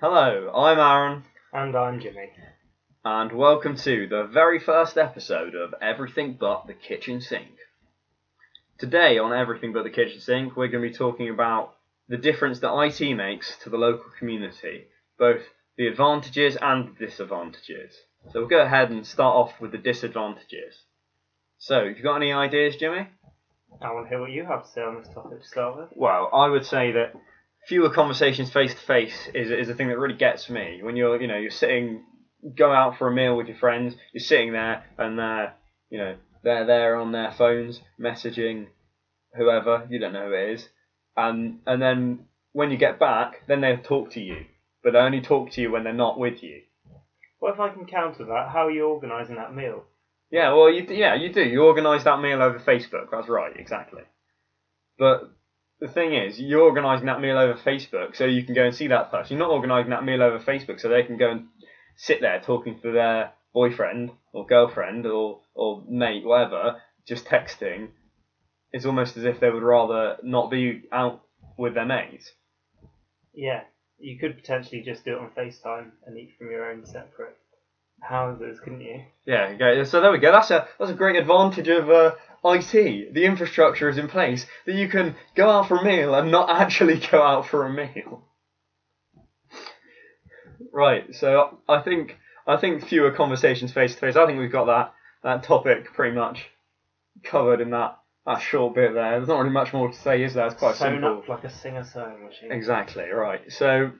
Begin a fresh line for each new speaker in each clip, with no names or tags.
Hello, I'm Aaron,
And I'm Jimmy.
and welcome to the very first episode of Everything But the Kitchen Sink. Today, on Everything But the Kitchen Sink, we're going to be talking about the difference that IT makes to the local community, both the advantages and the disadvantages. So we'll go ahead and start off with the disadvantages. So, have you got any ideas, Jimmy?
I want to hear what you have to say on this topic to start with.
Well, I would say that fewer conversations face to face is is a thing that really gets me. When you're, you know, you're sitting, go out for a meal with your friends, you're sitting there and they're, you know, they're there on their phones messaging whoever you don't know who it is, and and then when you get back, then they talk to you, but they only talk to you when they're not with you.
What if I can counter that? How are you organising that meal?
Yeah, well, you yeah you do. You organise that meal over Facebook. That's right, exactly. But the thing is, you're organising that meal over Facebook so you can go and see that person. You're not organising that meal over Facebook so they can go and sit there talking to their boyfriend or girlfriend or or mate, whatever, just texting. It's almost as if they would rather not be out with their mates.
Yeah, you could potentially just do it on FaceTime and eat from your own separate houses, couldn't you?
Yeah, okay. So there we go. That's a that's a great advantage of uh, IT. The infrastructure is in place that you can go out for a meal and not actually go out for a meal. Right. So I think I think fewer conversations face to face. I think we've got that that topic pretty much covered in that that short bit there. There's not really much more to say, is there? It's quite
Sewn
simple.
up like a singer sewing machine.
Exactly right. So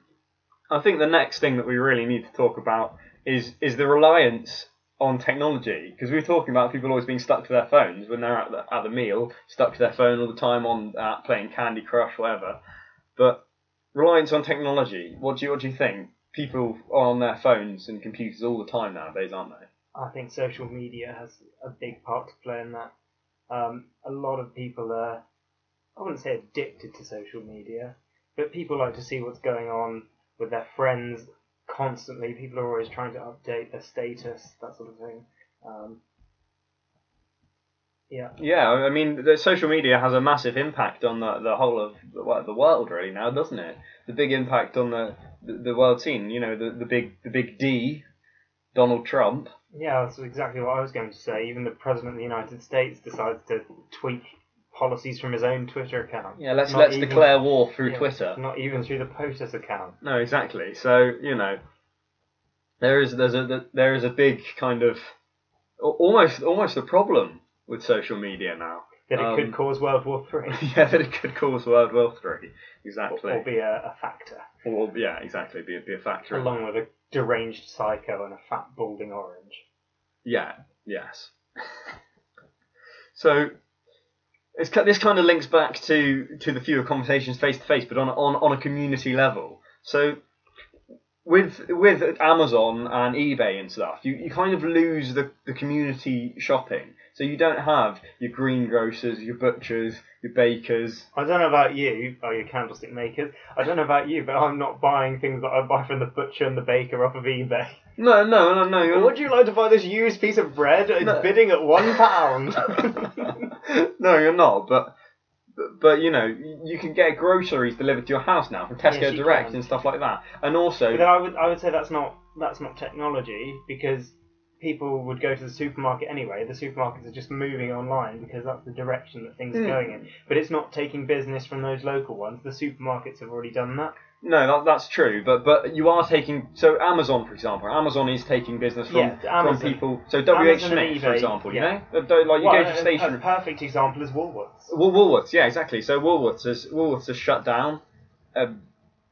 I think the next thing that we really need to talk about is is the reliance on technology because we were talking about people always being stuck to their phones when they're at the, at the meal, stuck to their phone all the time on uh, playing Candy Crush, whatever. But reliance on technology. What do you what do you think? People are on their phones and computers all the time nowadays, aren't they?
I think social media has a big part to play in that. Um, a lot of people are, I wouldn't say addicted to social media, but people like to see what's going on with their friends constantly. People are always trying to update their status, that sort of thing. Um, yeah,
Yeah, I mean, the social media has a massive impact on the, the whole of the, well, the world, really now, doesn't it? The big impact on the, the, the world scene. You know, the, the big the big D, Donald Trump.
yeah, that's exactly what I was going to say. Even the president of the United States decides to tweak policies from his own Twitter account.
Yeah, let's
Not
let's
even-
declare war through
yeah,
Twitter.
Not even through the POTUS account.
No, exactly. So you know, there is there's a there is a big kind of al- almost almost a problem with social media now.
That it
Um,
could cause World War Three.
yeah, that it could cause World War Three. Exactly.
or be a, a factor,
Or, yeah, exactly. Be a, be a factor. in
along with a deranged psycho and a fat balding orange.
Yeah. Yes. so it's, this kind of links back to to the fewer conversations face to face, but on on on a community level. So with with Amazon and eBay and stuff, you, you kind of lose the, the community shopping. So you don't have your greengrocers, your butchers, your bakers.
I don't know about you, oh, you candlestick makers. I don't know about you, but I'm not buying things that I buy from the butcher and the baker off of eBay.
No, no, no, no.
Would you like to buy this used piece of bread? It's
No.
bidding at one pound.
no, you're not. But, but but you know, you can get groceries delivered to your house now from Tesco
Yes, you
Direct
can.
and stuff like that. And also,
But I would I would say that's not that's not technology because people would go to the supermarket anyway. The supermarkets are just moving online because that's the direction that things are
Hmm.
going in. But it's not taking business from those local ones. The supermarkets have already done that.
No, that, that's true. But but you are taking so Amazon, for example, Amazon is taking business from
Yeah,
from people. So WH Smith, for example, you know, like you
Well,
go
a-
to
a,
station.
perfect example is Woolworths.
Wool- Woolworths, yeah, exactly. So Woolworths has Woolworths has shut down a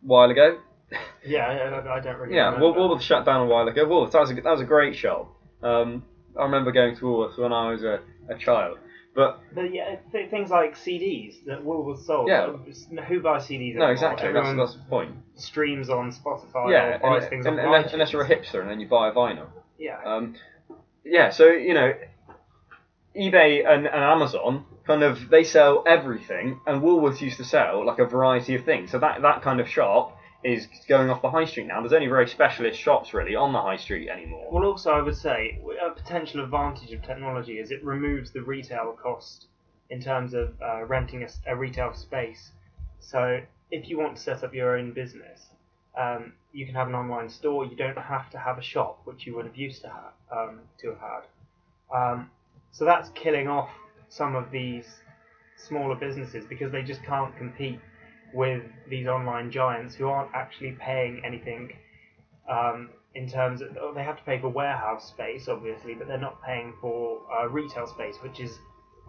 while ago.
Yeah, I, I don't really.
Yeah,
remember.
Woolworths shut down a while ago. Woolworths that was a, that was a great shop. Um, I remember going to Woolworths when I was a, a child. But
But yeah, th- things like CDs that Woolworths sold.
Yeah.
Who buys CDs?
no,
anymore?
exactly. That's,
Everyone
that's the point.
streams on Spotify
Yeah,
or buys
and-
things
and-
on
unless,
iTunes.
unless you're a hipster and then you buy a vinyl.
Yeah.
Um, yeah, so you know, eBay and, and Amazon kind of they sell everything, and Woolworths used to sell like a variety of things. So that that kind of shop is going off the high street now. There's only very specialist shops really on the high street anymore.
Well, also, I would say a potential advantage of technology is it removes the retail cost in terms of uh, renting a retail space. So, if you want to set up your own business, Um, you can have an online store. You don't have to have a shop, which you would have used to have um, to have had. Um, so that's killing off some of these smaller businesses because they just can't compete with these online giants who aren't actually paying anything um, in terms of oh, they have to pay for warehouse space, obviously, but they're not paying for uh, retail space, which is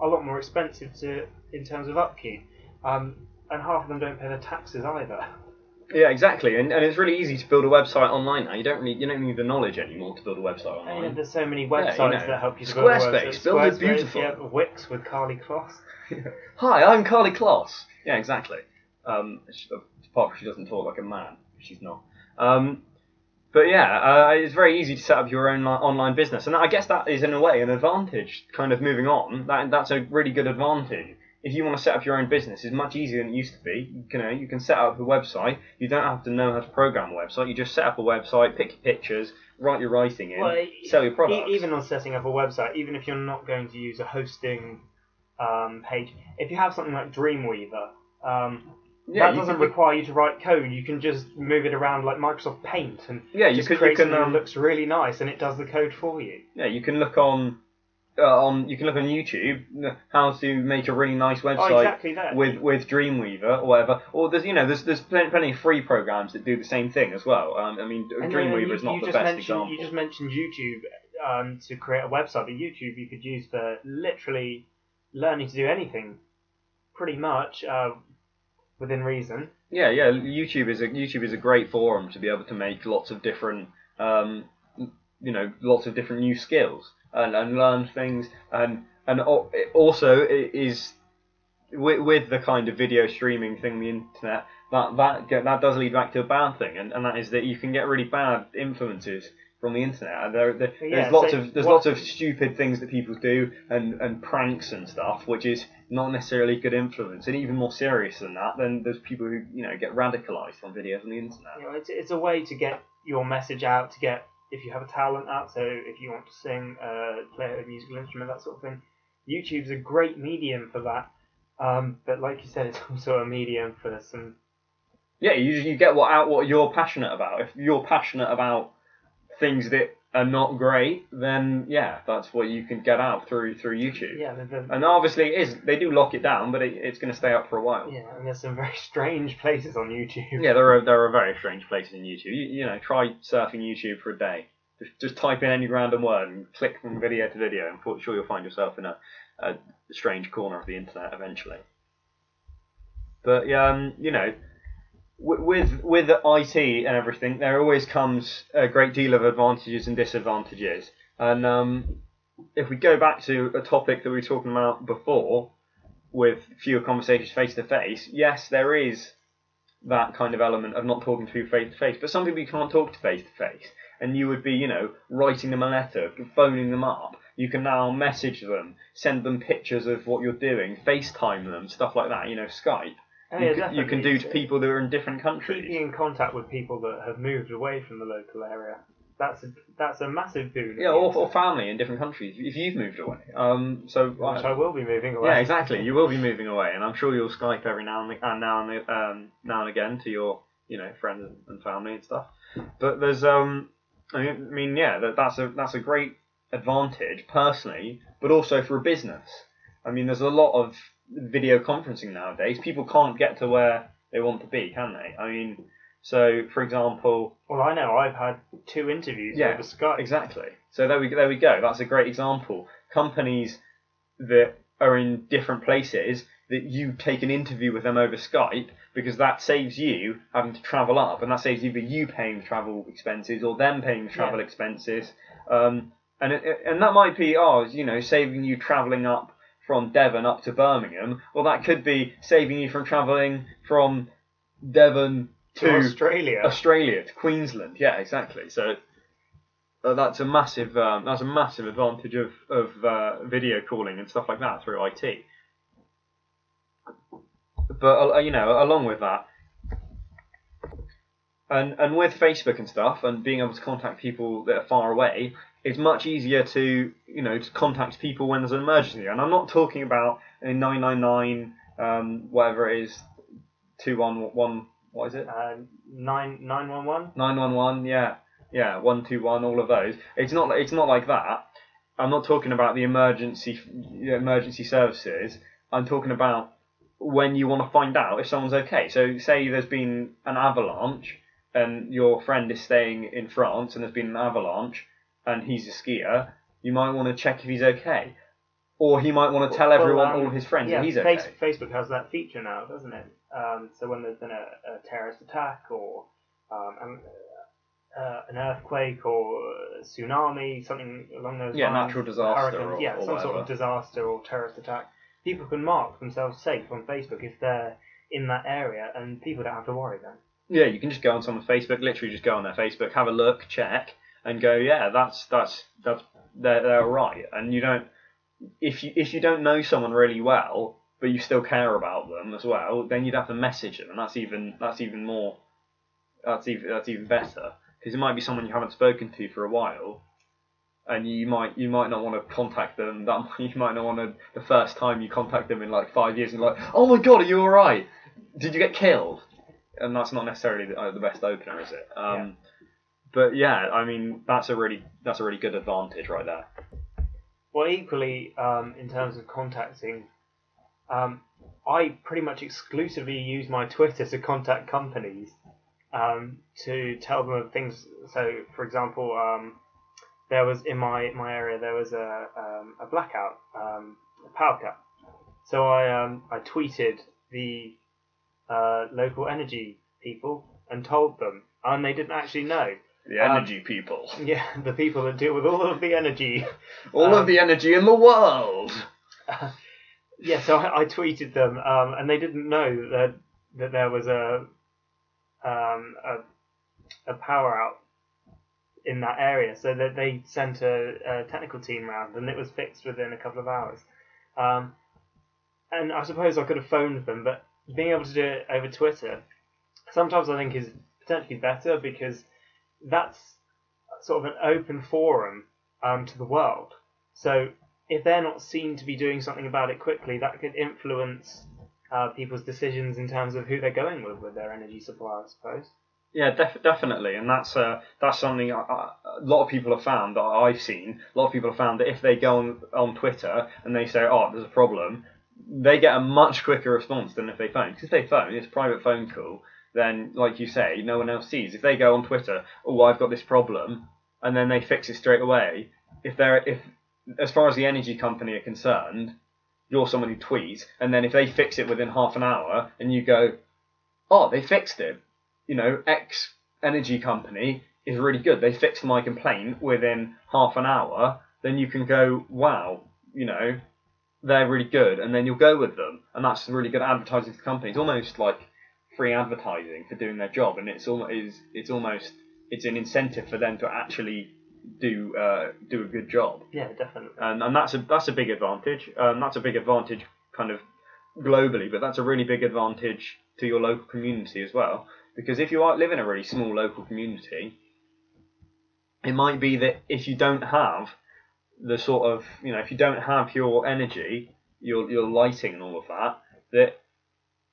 a lot more expensive to in terms of upkeep. Um, and half of them don't pay their taxes either.
Yeah, exactly, and, and it's really easy to build a website online now. You don't need you don't need the knowledge anymore to build a website
you
online.
there's so many
you
websites
know,
that help you to build a
Squarespace,
website.
build it beautiful.
Yeah, Wix with Karlie Kloss.
Hi, I'm Karlie Kloss. Yeah, exactly. Um, she, apart from she doesn't talk like a man, she's not. Um, but yeah, uh, it's very easy to set up your own li- online business, and I guess that is in a way an advantage. Kind of moving on, that that's a really good advantage. If you want to set up your own business, it's much easier than it used to be. You can, uh, you can set up a website. You don't have to know how to program a website. You just set up a website, pick your pictures, write your writing in,
Well,
sell your
e-
products.
even on setting up a website, even if you're not going to use a hosting um, page, if you have something like Dreamweaver, um,
yeah,
that
you
doesn't
can-
require you to write code. You can just move it around like Microsoft Paint and
Yeah, you
just
could. You
create
can.
something
Um,
that looks really nice, and it does the code for you.
Yeah, you can look on uh, on you can look on YouTube uh, how to make a really nice website
oh, exactly that.
with with Dreamweaver or whatever. Or there's you know there's there's plenty, plenty of free programs that do the same thing as well. Um, I mean
And, uh,
Dreamweaver
you,
is not
you
the
just
best
mentioned,
example.
You just mentioned YouTube um, to create a website, but YouTube you could use for literally learning to do anything, pretty much uh, within reason.
Yeah, yeah. YouTube is a YouTube is a great forum to be able to make lots of different, um, you know, lots of different new skills and, and learn things and and also it is with, with the kind of video streaming thing, the internet that that that does lead back to a bad thing, and, and that is that you can get really bad influences from the internet. There, there
Yeah,
there's lots
so
of there's
what-
lots of stupid things that people do and, and pranks and stuff, which is not necessarily good influence. And even more serious than that, then there's people who you know get radicalized on videos on the internet.
You know, it's, it's a way to get your message out, to get if you have a talent out. So if you want to sing, uh, play a musical instrument, that sort of thing. YouTube's a great medium for that. Um, but like you said, it's also a medium for some.
Yeah, you you get what out what you're passionate about. If you're passionate about things that are not great, then yeah, that's what you can get out through through YouTube.
Yeah, the, the,
And obviously, it is they do lock it down, but it, it's going to stay up for a while.
yeah, and there's some very strange places on YouTube.
Yeah, there are there are very strange places in YouTube. You, you know, try surfing YouTube for a day. Just, just type in any random word and click from video to video, and for sure you'll find yourself in a, a strange corner of the internet eventually. But um, you know, with with IT and everything, there always comes a great deal of advantages and disadvantages. And um, if we go back to a topic that we were talking about before, with fewer conversations face to face, yes, there is that kind of element of not talking to people face to face. But some people you can't talk to face to face, and you would be, you know, writing them a letter, phoning them up. You can now message them, send them pictures of what you're doing, FaceTime them, stuff like that. You know, Skype.
Oh,
you,
yeah,
can, you can do to people that are in different countries.
Keeping in contact with people that have moved away from the local area. That's a that's a massive boon.
Yeah, or, or family in different countries if you've moved away. Um, so
which I will be moving away.
Yeah, exactly. You will be moving away, and I'm sure you'll Skype every now and, and now and um, now and again to your you know friends and family and stuff. But there's um, I mean, I mean yeah, that, that's a that's a great advantage personally, but also for a business. I mean, there's a lot of video conferencing nowadays. People can't get to where they want to be, can they? I mean, so for example,
Well, I know I've had two interviews
Yeah,
over Skype.
Exactly. So there we there we go. That's a great example. Companies that are in different places that you take an interview with them over Skype because that saves you having to travel up, and that saves either you paying the travel expenses or them paying the travel
Yeah.
expenses. Um, and it, and that might be oh you know saving you travelling up from Devon up to Birmingham. Well, that could be saving you from travelling from Devon
to
to
Australia.
Australia to Queensland. Yeah, exactly. So uh, that's a massive um, that's a massive advantage of of uh, video calling and stuff like that through IT. But uh, you know, along with that, and and with Facebook and stuff, and being able to contact people that are far away, it's much easier to you know to contact people when there's an emergency. And I'm not talking about a nine nine nine um, whatever it is two one one What is it?
Uh, nine nine one one.
Nine one one. Yeah, yeah. One two one. All of those. It's not. It's not like that. I'm not talking about the emergency emergency services. I'm talking about when you want to find out if someone's okay. So say there's been an avalanche and your friend is staying in France and there's been an avalanche and he's a skier, you might want to check if he's okay. Or he might want to tell
Well,
everyone,
um,
all his friends,
yeah,
that he's okay.
Face, Facebook has that feature now, doesn't it? Um, so when there's been a, a terrorist attack or um, an, uh, an earthquake or a tsunami, something along those
Yeah,
lines, Yeah,
natural disaster or-
yeah,
or
some sort of disaster or terrorist attack. People can mark themselves safe on Facebook if they're in that area, and people don't have to worry then.
Yeah, you can just go on someone's Facebook, literally just go on their Facebook, have a look, check, and go, yeah, that's that's that's they're, they're right. And you don't if you if you don't know someone really well, but you still care about them as well, then you'd have to message them, and that's even that's even more that's even that's even better because it might be someone you haven't spoken to for a while. And you might you might not want to contact them. That you might not want to the first time you contact them in like five years and like, oh my god, are you all right? Did you get killed? and that's not necessarily the, uh, the best opener, is it? Um, But yeah, I mean that's a really that's a really good advantage right there.
Well, equally, um, in terms of contacting, um, I pretty much exclusively use my Twitter to contact companies um, to tell them of things. So, for example, um, there was in my, my area there was a, um, a blackout, um, a power cut. So I I tweeted the uh, local energy people and told them, and they didn't actually know.
The
Um,
energy people,
Yeah, the people that deal with all of the energy.
all
um,
of the energy in the world.
yeah, so I, I tweeted them, um, and they didn't know that that there was a um, a, a power out in that area. So that they sent a, a technical team round, and it was fixed within a couple of hours. Um, and I suppose I could have phoned them, but being able to do it over Twitter, sometimes I think is potentially better because that's sort of an open forum um, to the world. So if they're not seen to be doing something about it quickly, that could influence uh, people's decisions in terms of who they're going with with their energy supply, I suppose.
Yeah, def- definitely, and that's uh, that's something I, I, a lot of people have found that I've seen. A lot of people have found that if they go on on Twitter and they say, "Oh, there's a problem," they get a much quicker response than if they phone. Because if they phone, it's private phone call. Then, like you say, no one else sees. If they go on Twitter, "Oh, I've got this problem," and then they fix it straight away. If they're if as far as the energy company are concerned, you're someone who tweets, and then if they fix it within half an hour, and you go, "Oh, they fixed it," you know, X energy company is really good. They fixed my complaint within half an hour. Then you can go, wow, you know, they're really good, and then you'll go with them, and that's really good advertising for companies. Almost like free advertising for doing their job, and it's almost it's, it's almost it's an incentive for them to actually do uh, do a good job
Yeah, definitely.
and, and that's a that's a big advantage. Um, that's a big advantage kind of globally, but that's a really big advantage to your local community as well. Because if you are, live in a really small local community, it might be that if you don't have the sort of you know if you don't have your energy, your your lighting and all of that, that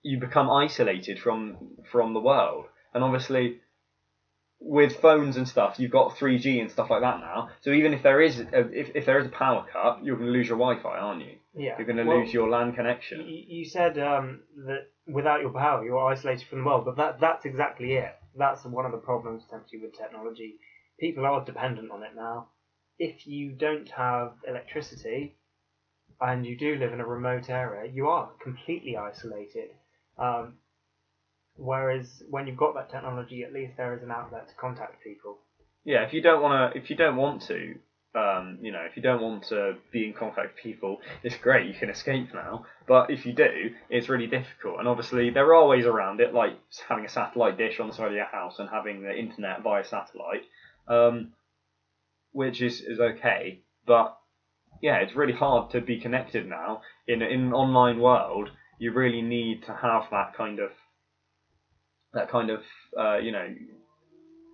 you become isolated from from the world. And obviously, with phones and stuff, you've got 3G and stuff like that now. So even if there is a, if, if there is a power cut, you're going to lose your Wi-Fi, aren't you?
yeah.
You're going to
Well,
lose your LAN connection.
you said um, that without your power, you're isolated from the world, but that that's exactly it. That's one of the problems potentially with technology. People are dependent on it now. If you don't have electricity and you do live in a remote area, you are completely isolated. Um, whereas when you've got that technology, at least there is an outlet to contact people.
Yeah, if you don't want to, if you don't want to, um, you know, if you don't want to be in contact with people, it's great. You can escape now. But if you do, it's really difficult. And obviously, there are ways around it, like having a satellite dish on the side of your house and having the internet via satellite, um, which is is okay. But yeah, it's really hard to be connected now in in an online world. You really need to have that kind of that kind of uh, you know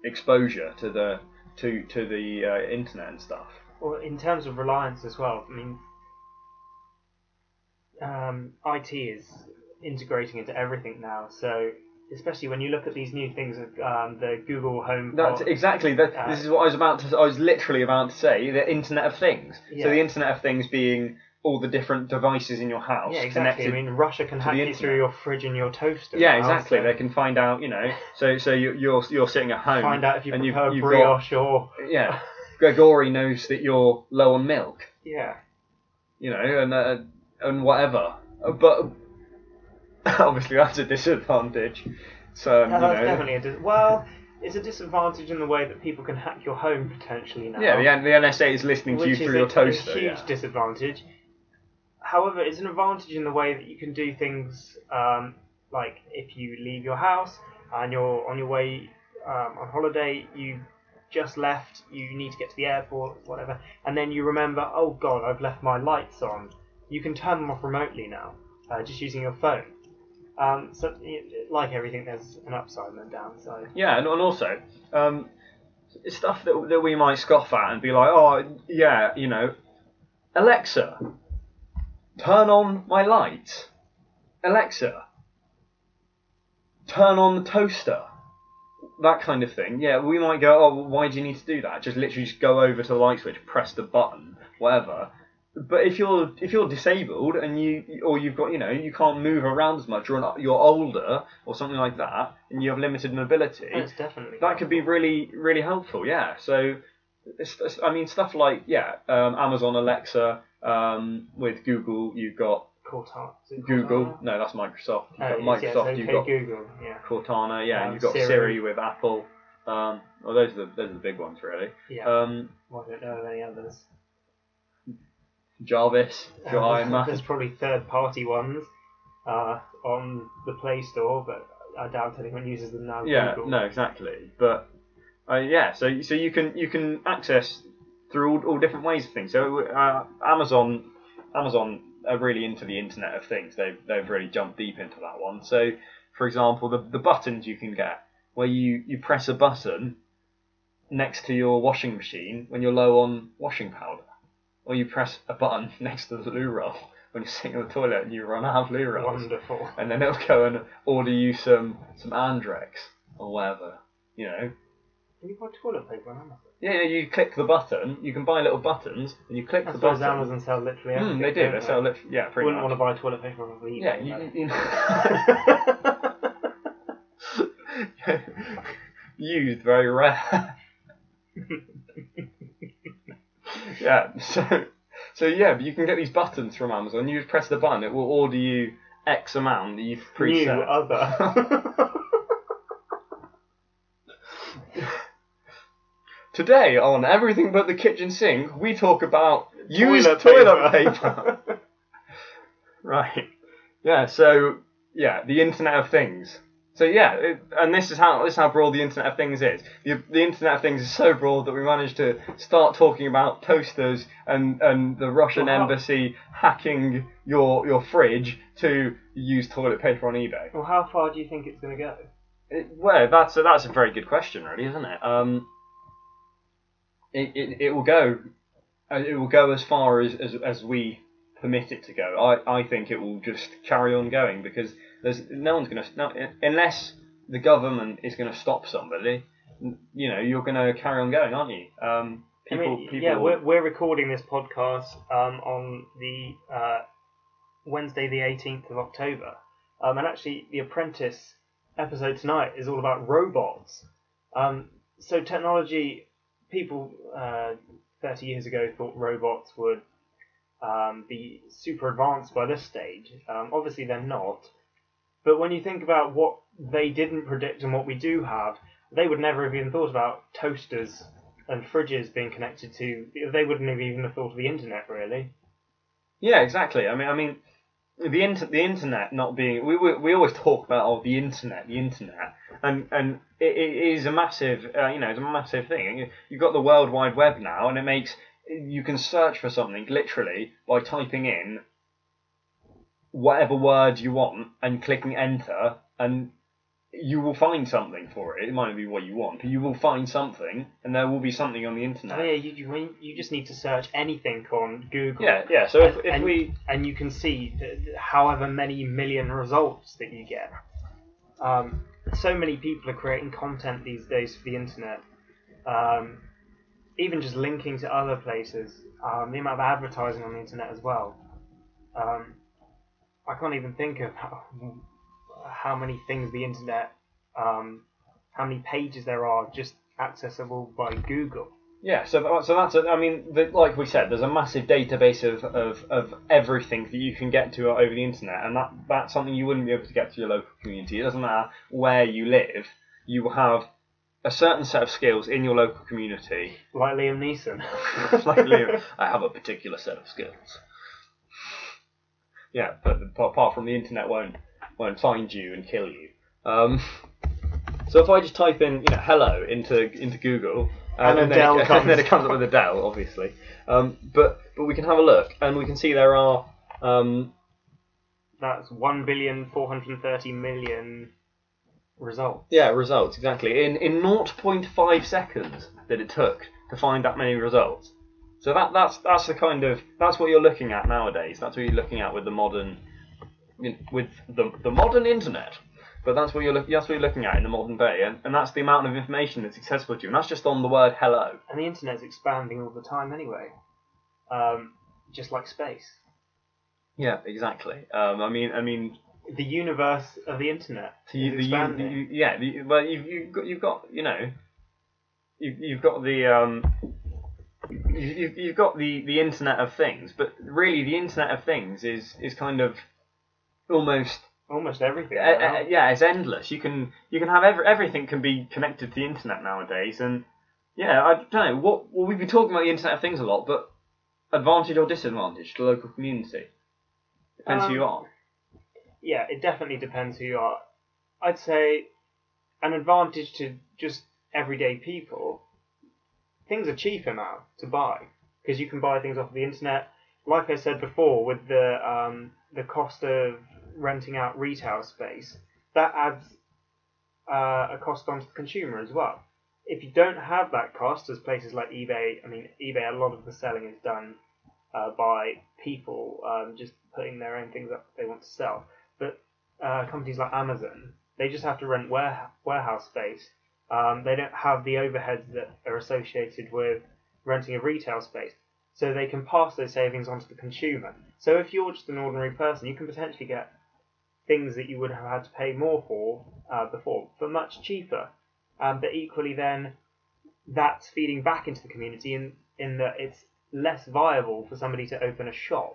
exposure to the to to the uh, internet and stuff.
Well, in terms of reliance as well, I mean, um, IT is integrating into everything now. So especially when you look at these new things um, the Google Home.
That's exactly. That,
Uh,
this is what I was about to. I was literally about to say the Internet of Things.
Yeah.
So the Internet of Things being all the different devices in your house
yeah, exactly.
connected.
I mean, Russia can
to
hack
the
you
internet.
through your fridge and your toaster.
yeah,
now,
exactly.
so
They can find out. You know. So so you, you're you're sitting at home.
find out if you
and you've-
prefer
you've got-
brioche or
Yeah. Gregory knows that you're low on milk.
yeah.
You know, and uh, and whatever. Uh, But obviously that's a disadvantage. So um,
No,
you
that's
know.
definitely a dis- well. It's a disadvantage in the way that people can hack your home potentially now.
Yeah, the, the NSA is listening to you
which is
through
a,
your toaster.
a huge
yeah.
disadvantage. However, it's an advantage in the way that you can do things um, like if you leave your house and you're on your way um, on holiday, you just left, you need to get to the airport, whatever, and then you remember, oh god, I've left my lights on. You can turn them off remotely now, uh, just using your phone. Um, so, like everything, there's an upside and a downside.
Yeah, and, also um, stuff that that we might scoff at and be like, oh yeah, you know, Alexa, turn on my lights. Alexa, turn on the toaster. That kind of thing. Yeah, we might go, oh, why do you need to do that? Just literally just go over to the light switch, press the button, whatever. But if you're if you're disabled and you or you've got you know you can't move around as much or you're older or something like that and you have limited mobility,
It's definitely
that could be really really helpful yeah so it's, it's- i mean stuff like yeah um, amazon alexa um, with google you've got
Cortana.
google
Cortana?
no that's microsoft you've
Oh,
got
yes, okay,
you've got
Google. Yeah.
cortana yeah
Um,
and you've got
Siri.
siri, with apple um, well those are the, those are the big ones really
Yeah.
um,
Well, I don't know of any others.
jarvis
Uh,
your
There's probably third-party ones uh, on the Play Store, but I doubt anyone uses them now.
yeah
Google.
no exactly but uh, yeah so so you can you can access through all, all different ways of things so uh, amazon amazon are really into the internet of things they've they've really jumped deep into that one so for example the, the buttons you can get where you you press a button next to your washing machine when you're low on washing powder or you press a button next to the loo roll when you're sitting on the toilet and you run out of loo rolls
Wonderful.
and then it'll go and order you some some Andrex or whatever. You know.
Can you buy toilet paper on Amazon?
Yeah, you click the button. You can buy little buttons, and you click the button.
Amazon sell literally
Hmm,
everything.
they do.
don't
They sell lit- yeah, pretty
Wouldn't
much.
want to buy toilet paper off of eBay.
Yeah, you,
though.
you, you used very rare. yeah, so so yeah, but you can get these buttons from Amazon. You just press the button, it will order you X amount that you've preset.
New other.
Today on Everything But the Kitchen Sink, we talk about used toilet paper. right. Yeah. So yeah, the Internet of Things. So yeah, it, and this is how this is how broad the Internet of Things is. The, the Internet of Things is so broad that we managed to start talking about toasters and, and the Russian
Wow.
embassy hacking your your fridge to use toilet paper on eBay.
well, how far do you think it's going to go?
It, well, that's a, that's a very good question, really, isn't it? Um, it, it, it will go, uh, it will go as far as, as, as we permit it to go. I, I think it will just carry on going because there's no one's going to no, unless the government is going to stop somebody. You know, you're going to carry on going, aren't you? Um,
I mean,
people.
yeah, we're, we're recording this podcast um, on the uh, Wednesday, the 18th of October. Um, and actually, The Apprentice episode tonight is all about robots. Um, so, technology, people uh, 30 years ago thought robots would um, be super advanced by this stage. Um, obviously, they're not. But when you think about what they didn't predict and what we do have, they would never have even thought about toasters and fridges being connected to. They wouldn't have even have thought of the internet, really.
Yeah, exactly. I mean, I mean, the inter- the internet not being we, we we always talk about oh the internet, the internet, and and it, it is a massive uh, you know it's a massive thing. You've got the World Wide Web now, and it makes you can search for something literally by typing in whatever word you want and clicking enter, and you will find something for it. It might not be what you want, but you will find something, and there will be something on the internet.
Oh yeah, you, you you just need to search anything on Google.
yeah, yeah. So if,
And-
if
and-
we
and you can see however many million results that you get. Um, so many people are creating content these days for the internet. Um, even just linking to other places. Um, the amount of advertising on the internet as well. Um, I can't even think of how, many things the internet, um, how many pages there are just accessible by Google.
Yeah, so that- so that's a, I mean, the, like we said, there's a massive database of, of, of everything that you can get to over the internet, and that that's something you wouldn't be able to get to your local community. It doesn't matter where you live, you will have a certain set of skills in your local community.
Like Liam Neeson.
like Liam, I have a particular set of skills. Yeah, but apart from the internet won't won't find you and kill you. Um, so if I just type in, you know, hello into into Google,
And
then it,
comes
then it comes up with Adele, obviously. Um, but but we can have a look, and we can see there are um,
That's one billion four hundred thirty million results.
yeah results exactly in in 0.5 seconds that it took to find that many results. So that that's that's the kind of that's what you're looking at nowadays. That's what you're looking at with the modern with the the modern internet. But that's what you're look, that's what you're looking at in the modern day, and, and that's the amount of information that's accessible to you. And that's just on the word hello.
And the internet's expanding all the time anyway. Um, just like space.
Yeah, exactly. Um, I mean, I mean,
The universe of the internet
you,
is
the, you,
expanding.
you, yeah, the, well, you've, you've got, you've got, you know, you've, you've got the, um, you- you've, you've got the, the Internet of Things, but really the Internet of Things is, is kind of almost,
Almost everything.
uh, uh, yeah, it's endless. You can, you can have every, everything can be connected to the Internet nowadays, and yeah, I don't know what. Well, we've been talking about the Internet of Things a lot, but advantage or disadvantage to the local community depends who you
Um,
are.
yeah, it definitely depends who you are. I'd say an advantage to just everyday people. Things are cheaper now to buy because you can buy things off the internet. Like I said before, with the um, the cost of renting out retail space, that adds uh, a cost onto the consumer as well. If you don't have that cost, as places like eBay, I mean eBay, a lot of the selling is done uh, by people um, just putting their own things up that they want to sell. But uh, companies like Amazon, they just have to rent ware- warehouse space. Um, they don't have the overheads that are associated with renting a retail space, so they can pass those savings on to the consumer. So if you're just an ordinary person, you can potentially get things that you would have had to pay more for uh, before for much cheaper. Um, but equally, then that's feeding back into the community in in that it's less viable for somebody to open a shop.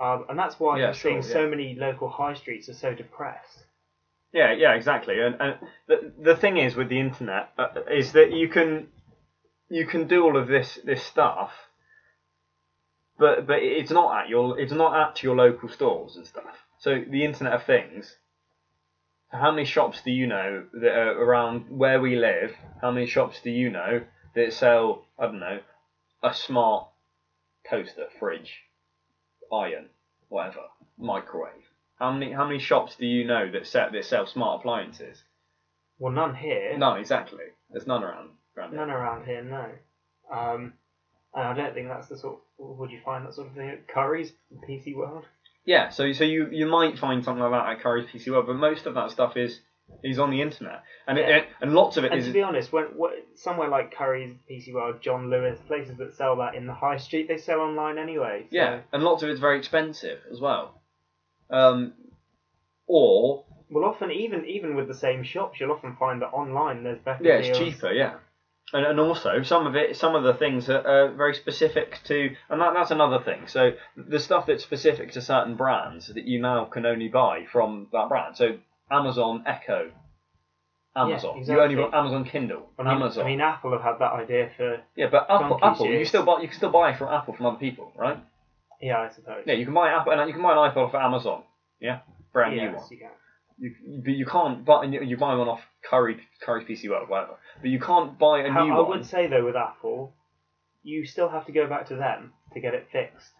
Um, and that's why
Yeah,
you're seeing
sure,
so many local high streets are so depressed.
Yeah, yeah, exactly. And, and the the thing is with the internet uh, is that you can you can do all of this this stuff, but but it's not at your it's not at your local stores and stuff. So the Internet of Things. How many shops do you know that are around where we live? How many shops do you know that sell I don't know a smart toaster, fridge, iron, whatever, microwave? How many how many shops do you know that sell that sell smart appliances?
Well, none here.
No, exactly. There's none around. around here.
None around here, no. Um, and I don't think that's the sort. Of, Would you find that sort of thing at Currys PC World?
Yeah, so so you you might find something like that at Currys PC World, but most of that stuff is is on the internet, and
Yeah.
it, and lots of it
And
is
to be honest, when what, somewhere like Currys PC World, John Lewis, places that sell that in the high street, they sell online anyway. So.
yeah, and lots of it's very expensive as well. Um, or
Well, often even even with the same shops, you'll often find that online there's better
yeah, it's
deals.
cheaper. Yeah, and and also some of it, some of the things are, are very specific to, and that, that's another thing. So the stuff that's specific to certain brands that you now can only buy from that brand. So Amazon Echo. Amazon.
Yeah,
You only
exactly.
buy Amazon Kindle.
I mean,
Amazon.
I mean, Apple have had that idea for
Yeah, but Apple, Apple, you still buy, you can still buy from Apple from other people, right?
yeah, I suppose.
Yeah, you can buy Apple, and you can buy an iPhone for Amazon. Yeah, brand new one.
you can.
You, but you can't buy, you you buy one off Curry, Curry PC World, whatever. But you can't buy a
How-
new
I
one.
would say though, with Apple, you still have to go back to them to get it fixed.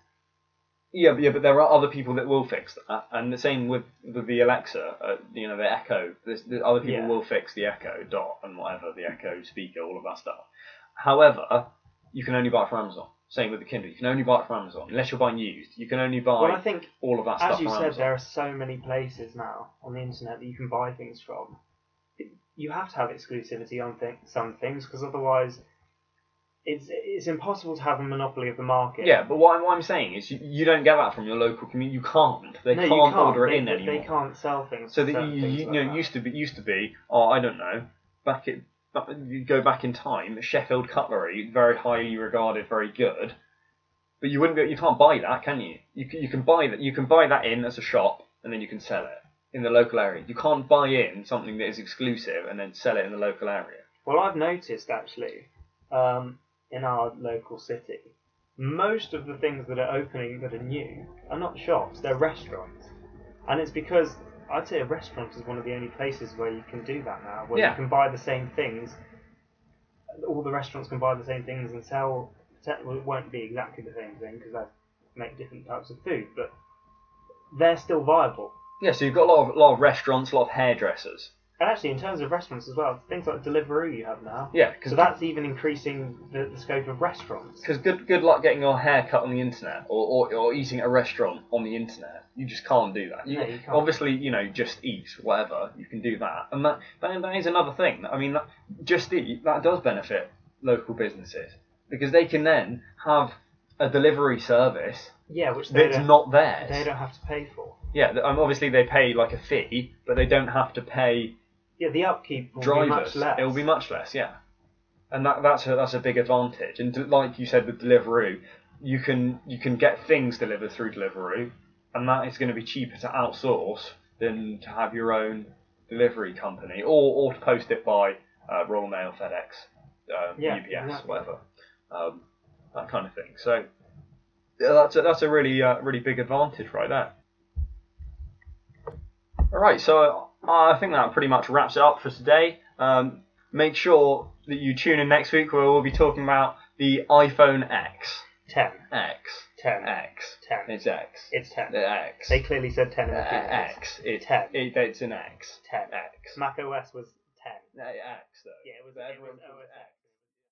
Yeah, but, yeah, but there are other people that will fix that, and the same with, with the Alexa, uh, you know, the Echo. There's, the other people
Yeah.
will fix the Echo Dot and whatever, the Echo speaker, all of that stuff. However, you can only buy it from Amazon. Same with the Kindle. You can only buy it from Amazon unless you're buying used. You can only buy
Well, I think
all of that stuff
as you
from
said,
Amazon.
there are so many places now on the internet that you can buy things from. You have to have exclusivity on th- some things because otherwise, it's it's impossible to have a monopoly of the market.
Yeah, but what I'm, what I'm saying is you, you don't get that from your local community. You can't. They
no,
can't,
you can't
order it
they,
in
they-
anymore.
They can't sell things.
So that you, you,
like
know,
that.
used to be used to be. Oh, I don't know. Back it. You go back in time. Sheffield cutlery, very highly regarded, very good. But you wouldn't. You can't buy that, can you? You can, you can buy that. You can buy that in as a shop, and then you can sell it in the local area. You can't buy in something that is exclusive and then sell it in the local area.
Well, I've noticed actually, um, in our local city, most of the things that are opening that are new are not shops; they're restaurants, and it's because I'd say a restaurant is one of the only places where you can do that now, where
Yeah.
you can buy the same things. All the restaurants can buy the same things and sell. Well, it won't be exactly the same thing because they make different types of food, but they're still viable.
Yeah, so you've got a lot of lot of restaurants, a lot of hairdressers.
And actually, in terms of restaurants as well, things like Deliveroo you have now.
Yeah, because
So that's even increasing the, the scope of restaurants.
Because good, good luck getting your hair cut on the internet or, or, or eating at a restaurant on the internet. You just can't do that. You,
No, you can't.
Obviously, you know, just eat, whatever, you can do that. And that, that, that is another thing. I mean, that, just eat, that does benefit local businesses. Because they can then have a delivery service
Yeah, which they
that's not theirs.
they don't have to pay for.
Yeah, um, obviously they pay like a fee, but they don't have to pay
Yeah, the upkeep will be
drivers.
much less.
It will be much less, yeah. And that, that's a that's a big advantage. And like you said with Deliveroo, you can you can get things delivered through Deliveroo, and that is going to be cheaper to outsource than to have your own delivery company or or to post it by uh, Royal Mail, FedEx, um,
Yeah,
UPS,
exactly.
whatever, um, that kind of thing. So yeah, that's a, that's a really uh, really big advantage right there. All right, so I think that pretty much wraps it up for today. Um, make sure that you tune in next week where we'll be talking about the iPhone X.
10.
X.
10.
X.
10.
It's X.
It's 10.
The X.
They clearly said 10 in the keywords.
X. It's
10.
It, it's an X.
10.
X.
Mac OS was 10.
Uh, X though.
Yeah, it was, it
everyone
was
calls
OS
it
X.